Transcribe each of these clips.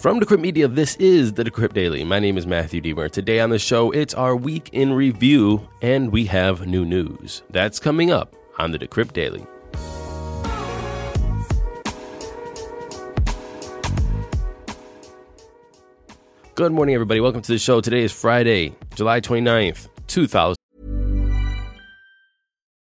From Decrypt Media, this is the Decrypt Daily. My name is Matthew Deemer. Today on the show, it's our week in review, and we have new news. That's coming up on the Decrypt Daily. Good morning, everybody. Welcome to the show. Today is Friday, July 29th, 2000.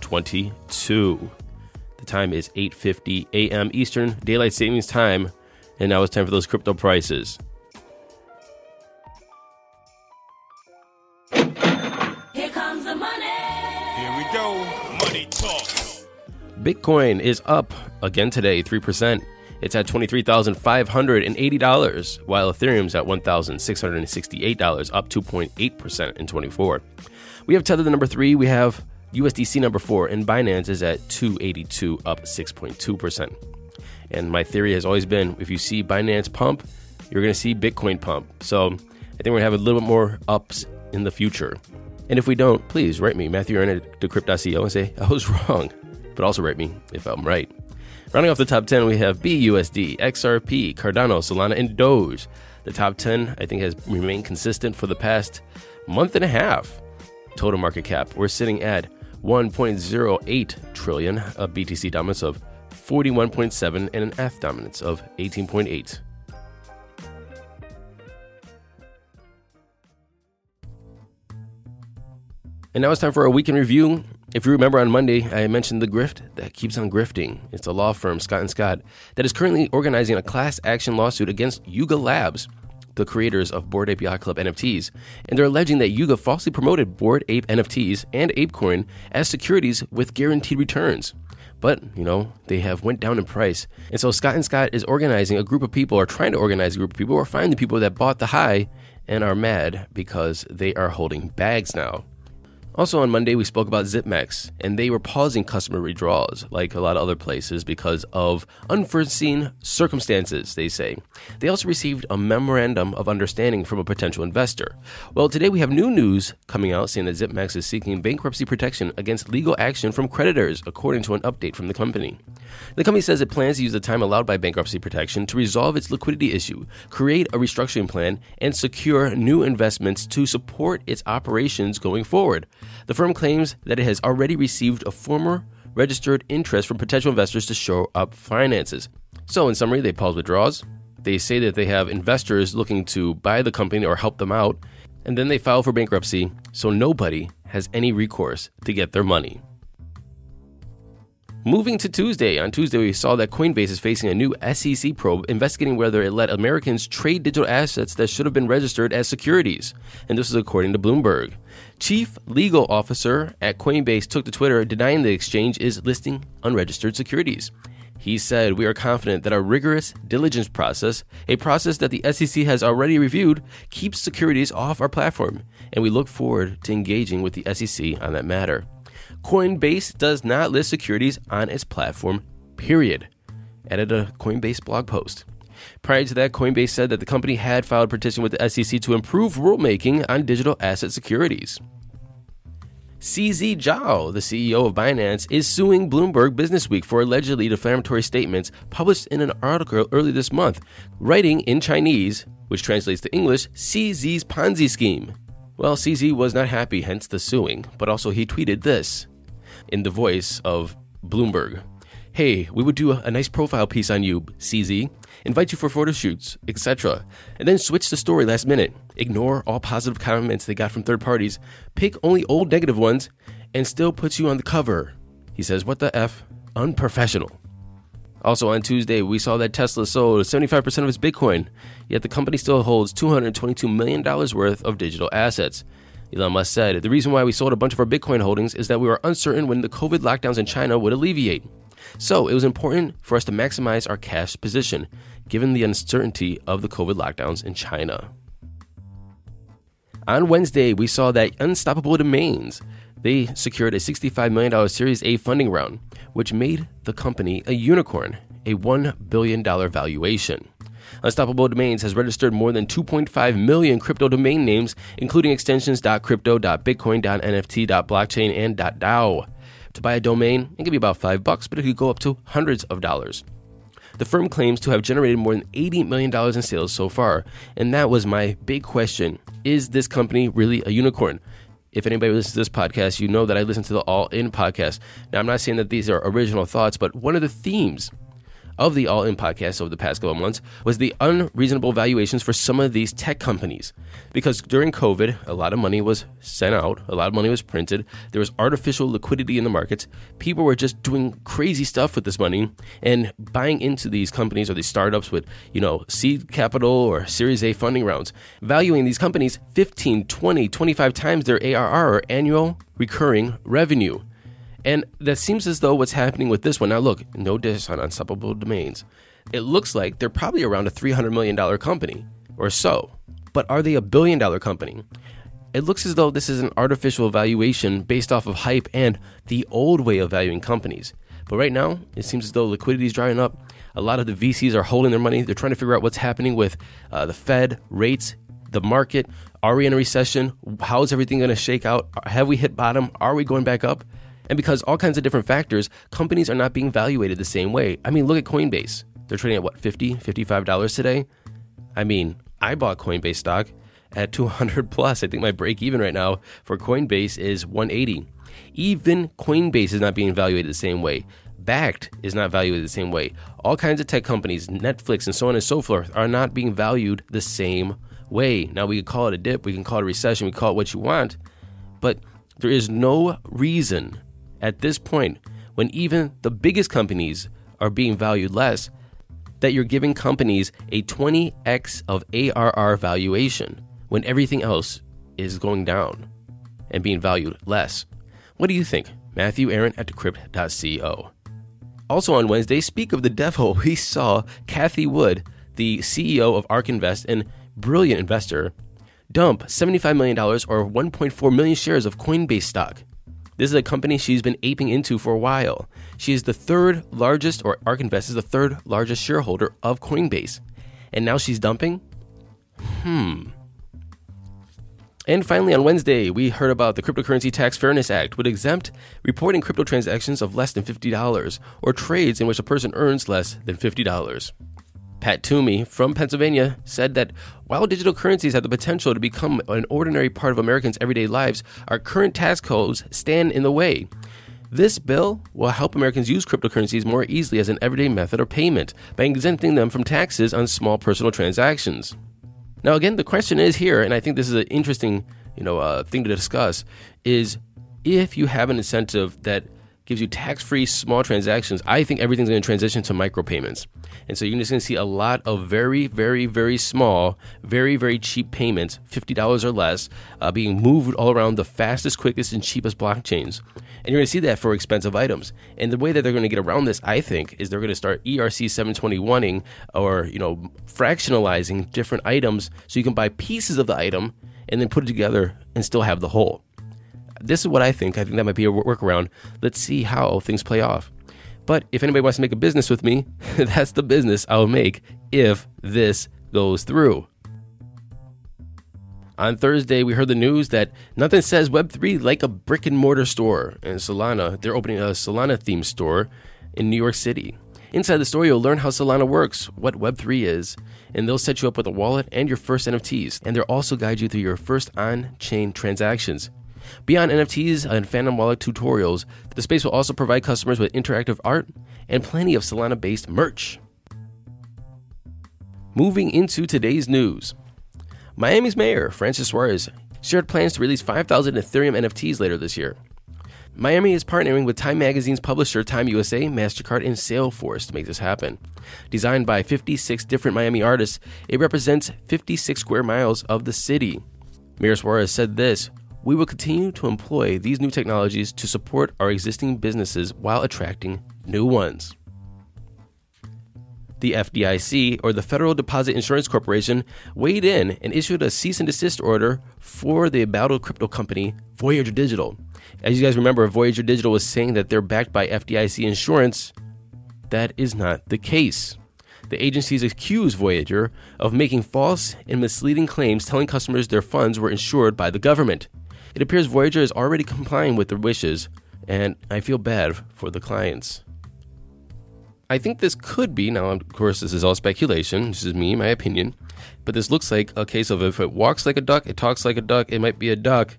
22. The time is 8:50 a.m. Eastern Daylight Savings Time, and now it's time for those crypto prices. Here comes the money. Here we go. Money talk. Bitcoin is up again today, 3%. It's at $23,580, while Ethereum's at $1,668, up 2.8% in 24. We have Tether the number 3, we have USDC number 4, and Binance is at 282, up 6.2%. And my theory has always been if you see Binance pump, you're going to see Bitcoin pump. So I think we're going to have a little bit more ups in the future. And if we don't, please write me, Matthew Aaron at Decrypt.co, and say I was wrong. But also write me if I'm right. Rounding off the top 10, we have BUSD, XRP, Cardano, Solana, and Doge. The top 10, I think, has remained consistent for the past month and a half. Total market cap, we're sitting at 1.08 trillion, a BTC dominance of 41.7, and an ETH dominance of 18.8. And now it's time for a weekend review. If you remember on Monday, I mentioned the grift that keeps on grifting. It's a law firm, Scott and Scott, that is currently organizing a class action lawsuit against Yuga Labs, the creators of Bored Ape Yacht Club NFTs, and they're alleging that Yuga falsely promoted Bored Ape NFTs and ApeCoin as securities with guaranteed returns. But, you know, they have went down in price. And so Scott and Scott is organizing a group of people or trying to organize a group of people or find the people that bought the high and are mad because they are holding bags now. Also on Monday, we spoke about Zipmex, and they were pausing customer withdrawals, like a lot of other places, because of unforeseen circumstances, they say. They also received a memorandum of understanding from a potential investor. Well, today we have new news coming out saying that Zipmex is seeking bankruptcy protection against legal action from creditors, according to an update from the company. The company says it plans to use the time allowed by bankruptcy protection to resolve its liquidity issue, create a restructuring plan, and secure new investments to support its operations going forward. The firm claims that it has already received a former registered interest from potential investors to shore up finances. So, in summary, they pause withdrawals. They say that they have investors looking to buy the company or help them out, and then they file for bankruptcy so nobody has any recourse to get their money. Moving to Tuesday. On Tuesday, we saw that Coinbase is facing a new SEC probe investigating whether it let Americans trade digital assets that should have been registered as securities. And this is according to Bloomberg. Chief Legal Officer at Coinbase took to Twitter denying the exchange is listing unregistered securities. He said, We are confident that our rigorous diligence process, a process that the SEC has already reviewed, keeps securities off our platform, and we look forward to engaging with the SEC on that matter. Coinbase does not list securities on its platform, period. Added a Coinbase blog post. Prior to that, Coinbase said that the company had filed a petition with the SEC to improve rulemaking on digital asset securities. CZ Zhao, the CEO of Binance, is suing Bloomberg Businessweek for allegedly defamatory statements published in an article early this month, writing in Chinese, which translates to English, CZ's Ponzi scheme. Well, CZ was not happy, hence the suing, but also he tweeted this in the voice of Bloomberg. Hey, we would do a, nice profile piece on you, CZ, invite you for photo shoots, etc. And then switch the story last minute. Ignore all positive comments they got from third parties, pick only old negative ones, and still puts you on the cover. He says, What the F? Unprofessional. Also on Tuesday, we saw that Tesla sold 75% of its Bitcoin, yet the company still holds $222 million worth of digital assets. Elon Musk said, The reason why we sold a bunch of our Bitcoin holdings is that we were uncertain when the COVID lockdowns in China would alleviate. So it was important for us to maximize our cash position given the uncertainty of the COVID lockdowns in China. On Wednesday, we saw that Unstoppable Domains they secured a $65 million Series A funding round, which made the company a unicorn, a $1 billion valuation. Unstoppable Domains has registered more than 2.5 million crypto domain names, including extensions .crypto, .bitcoin, .nft, .blockchain, and .dao. To buy a domain, it can be about 5 bucks, but it could go up to hundreds of dollars. The firm claims to have generated more than $80 million in sales so far, and that was my big question. Is this company really a unicorn? If anybody listens to this podcast, you know that I listen to the All In podcast. Now, I'm not saying that these are original thoughts, but one of the themes of the All In podcast over the past couple months was the unreasonable valuations for some of these tech companies. Because during COVID, a lot of money was sent out, a lot of money was printed, there was artificial liquidity in the markets. People were just doing crazy stuff with this money and buying into these companies or these startups with, you know, seed capital or Series A funding rounds, valuing these companies 15, 20, 25 times their ARR or annual recurring revenue. And that seems as though what's happening with this one. Now, look, no diss on Unstoppable Domains. It looks like they're probably around a $300 million company or so. But are they a billion dollar company? It looks as though this is an artificial valuation based off of hype and the old way of valuing companies. But right now, it seems as though liquidity is drying up. A lot of the VCs are holding their money. They're trying to figure out what's happening with uh, the Fed, rates, the market. Are we in a recession? How is everything going to shake out? Have we hit bottom? Are we going back up? And because all kinds of different factors, companies are not being valuated the same way. I mean, look at Coinbase. They're trading at what, $50, $55 today? I mean, I bought Coinbase stock at 200 plus. I think my break even right now for Coinbase is 180. Even Coinbase is not being valuated the same way. Backed is not valued the same way. All kinds of tech companies, Netflix, and so on and so forth, are not being valued the same way. Now, we can call it a dip, we can call it a recession, we call it what you want, but there is no reason at this point, when even the biggest companies are being valued less, that you're giving companies a 20x of ARR valuation when everything else is going down and being valued less. What do you think? Matthew Aaron at decrypt.co. Also on Wednesday, speak of the devil, we saw Cathie Wood, the CEO of ARK Invest and brilliant investor, dump $75 million or 1.4 million shares of Coinbase stock. This is a company she's been aping into for a while. She is the third largest, or ARK Invest is the third largest shareholder of Coinbase. And now she's dumping? Hmm. And finally, on Wednesday, we heard about the Cryptocurrency Tax Fairness Act would exempt reporting crypto transactions of less than $50 or trades in which a person earns less than $50. Pat Toomey from Pennsylvania said that while digital currencies have the potential to become an ordinary part of Americans' everyday lives, our current tax codes stand in the way. This bill will help Americans use cryptocurrencies more easily as an everyday method of payment by exempting them from taxes on small personal transactions. Now, again, the question is here, and I think this is an interesting, you know, uh, thing to discuss: is if you have an incentive that gives you tax-free small transactions, I think everything's going to transition to micropayments. And so you're just going to see a lot of very, very, very small, very, very cheap payments, $50 or less, uh, being moved all around the fastest, quickest, and cheapest blockchains. And you're going to see that for expensive items. And the way that they're going to get around this, I think, is they're going to start ERC 721ing or, you know, fractionalizing different items so you can buy pieces of the item and then put it together and still have the whole. This is what I think. I think that might be a workaround. Let's see how things play off. But if anybody wants to make a business with me, that's the business I'll make if this goes through. On Thursday, we heard the news that nothing says Web3 like a brick and mortar store. And Solana, they're opening a Solana themed store in New York City. Inside the store, you'll learn how Solana works, what Web3 is, and they'll set you up with a wallet and your first NFTs. And they'll also guide you through your first on chain transactions. Beyond NFTs and Phantom Wallet tutorials, the space will also provide customers with interactive art and plenty of Solana based merch. Moving into today's news Miami's mayor, Francis Suarez, shared plans to release 5,000 Ethereum NFTs later this year. Miami is partnering with Time Magazine's publisher Time USA, MasterCard, and Salesforce to make this happen. Designed by 56 different Miami artists, it represents 56 square miles of the city. Mayor Suarez said this we will continue to employ these new technologies to support our existing businesses while attracting new ones. The FDIC, or the Federal Deposit Insurance Corporation, weighed in and issued a cease and desist order for the embattled crypto company Voyager Digital. As you guys remember, Voyager Digital was saying that they're backed by FDIC insurance. That is not the case. The agencies accused Voyager of making false and misleading claims telling customers their funds were insured by the government. It appears Voyager is already complying with their wishes, and I feel bad for the clients. I think this could be, now of course this is all speculation, this is me, my opinion, but this looks like a case of if it walks like a duck, it talks like a duck, it might be a duck.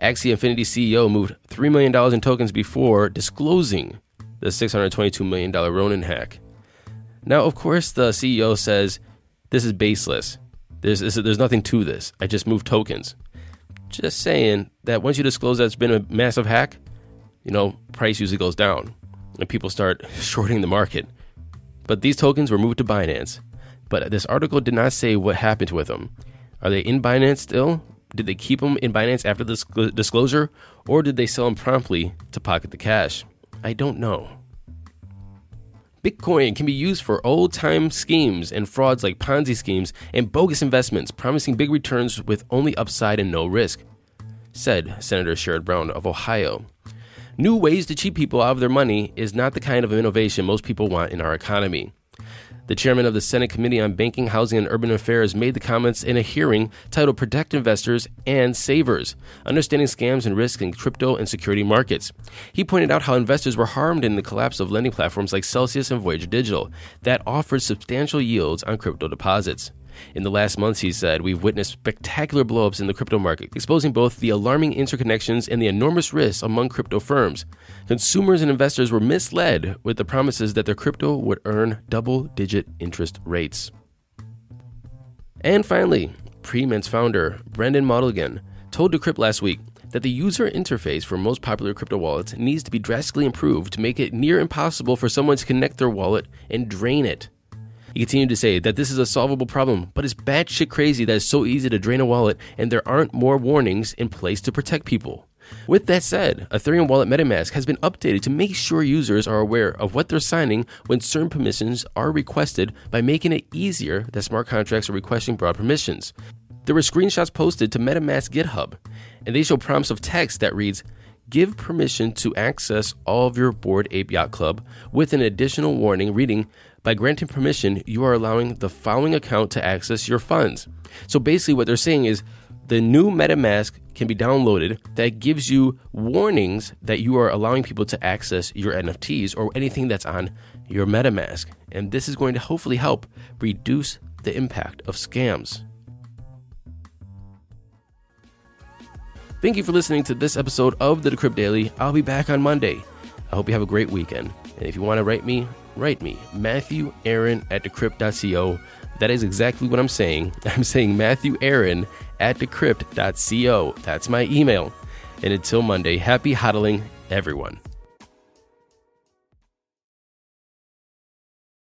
Axie Infinity CEO moved $3 million in tokens before disclosing the $622 million Ronin hack. Now, of course, the CEO says this is baseless. There's, there's nothing to this. I just moved tokens. Just saying that once you disclose that it's been a massive hack, you know, price usually goes down and people start shorting the market. But these tokens were moved to Binance. But this article did not say what happened with them. Are they in Binance still? Did they keep them in Binance after this disclosure? Or did they sell them promptly to pocket the cash? I don't know. Bitcoin can be used for old time schemes and frauds like Ponzi schemes and bogus investments, promising big returns with only upside and no risk, said Senator Sherrod Brown of Ohio. New ways to cheat people out of their money is not the kind of innovation most people want in our economy. The chairman of the Senate Committee on Banking, Housing, and Urban Affairs made the comments in a hearing titled Protect Investors and Savers Understanding Scams and Risks in Crypto and Security Markets. He pointed out how investors were harmed in the collapse of lending platforms like Celsius and Voyager Digital that offered substantial yields on crypto deposits. In the last months, he said, we've witnessed spectacular blowups in the crypto market, exposing both the alarming interconnections and the enormous risks among crypto firms. Consumers and investors were misled with the promises that their crypto would earn double digit interest rates. And finally, Premint's founder, Brendan Mulligan, told Decrypt last week that the user interface for most popular crypto wallets needs to be drastically improved to make it near impossible for someone to connect their wallet and drain it. He continued to say that this is a solvable problem, but it's batshit crazy that it's so easy to drain a wallet and there aren't more warnings in place to protect people. With that said, Ethereum Wallet MetaMask has been updated to make sure users are aware of what they're signing when certain permissions are requested by making it easier that smart contracts are requesting broad permissions. There were screenshots posted to MetaMask GitHub, and they show prompts of text that reads, Give permission to access all of your Bored Ape Yacht Club with an additional warning reading by granting permission, you are allowing the following account to access your funds. So basically, what they're saying is the new MetaMask can be downloaded that gives you warnings that you are allowing people to access your NFTs or anything that's on your MetaMask. And this is going to hopefully help reduce the impact of scams. Thank you for listening to this episode of the Decrypt Daily. I'll be back on Monday. I hope you have a great weekend. And if you want to write me, write me, Matthew Aaron at decrypt.co. That is exactly what I'm saying. I'm saying Matthew Aaron at decrypt.co. That's my email. And until Monday, happy hodling, everyone.